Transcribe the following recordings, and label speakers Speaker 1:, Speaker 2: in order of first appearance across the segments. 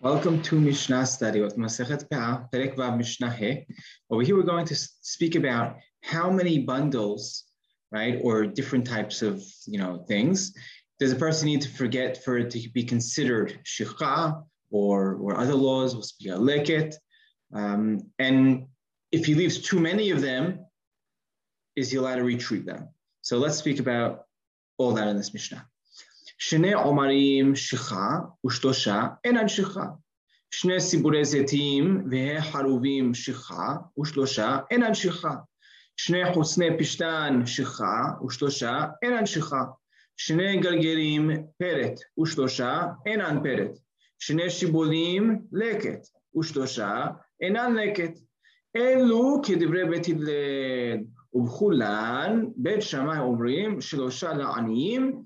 Speaker 1: Welcome to Mishnah study with Masechet Peah, Perek Vav Mishnah He. Over here, we're going to speak about how many bundles, right, or different types of, you know, things does a person need to forget for it to be considered shikha or or other laws? We'll speak about leket, um, and if he leaves too many of them, is he allowed to retrieve them? So let's speak about all that in this Mishnah. שני עומרים שיכה ושלושה אינן שיכה. שני סיבורי זיתים והחרובים שיכה ושלושה אינן שיכה. שני חוצני פשתן שיכה ושלושה אינן שיכה. שני גלגלים פרט ושלושה אינן פרט. שני שיבולים לקט ושלושה אינן לקט. אלו כדברי בית הלל, ובכולן בית שמאי אומרים שלושה לעניים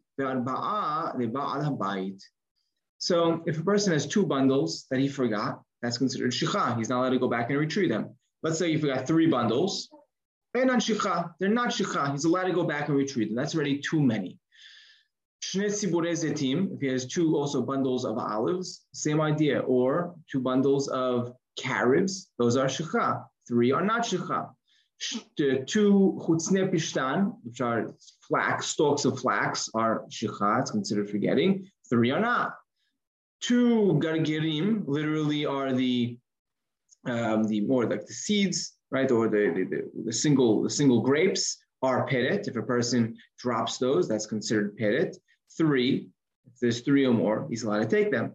Speaker 1: so if a person has two bundles that he forgot, that's considered shikha. He's not allowed to go back and retrieve them. Let's say you forgot three bundles. They're not shikha. They're not shikha. He's allowed to go back and retrieve them. That's already too many. If he has two also bundles of olives, same idea. Or two bundles of carobs, those are shikha. Three are not shikha two chutzne pishtan, which are flax, stalks of flax, are shikha, it's considered forgetting. Three are not. Two gargerim literally are the um, the more like the seeds, right, or the, the, the, the single the single grapes are peret. If a person drops those, that's considered peret. Three, if there's three or more, he's allowed to take them.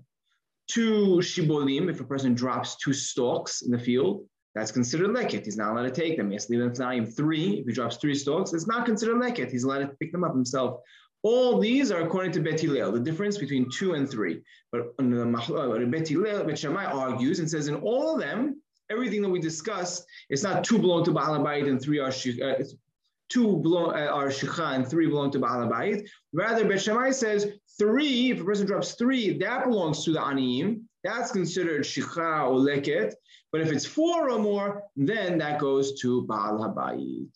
Speaker 1: Two shibolim, if a person drops two stalks in the field, that's considered leket. He's not allowed to take them. Yes, leave them three. If he drops three stalks, it's not considered leket. He's allowed to pick them up himself. All these are according to Bet Hillel, the difference between two and three. But Bet Hillel, Bet Shammai argues and says in all of them, everything that we discuss, it's not two belong to Baal and three are uh, two belong, uh, are shikha and three belong to Baal Rather, Bet Shammai says three, if a person drops three, that belongs to the Aniyim. That's considered shikha or leket. But if it's four or more, then that goes to Baal Habayit.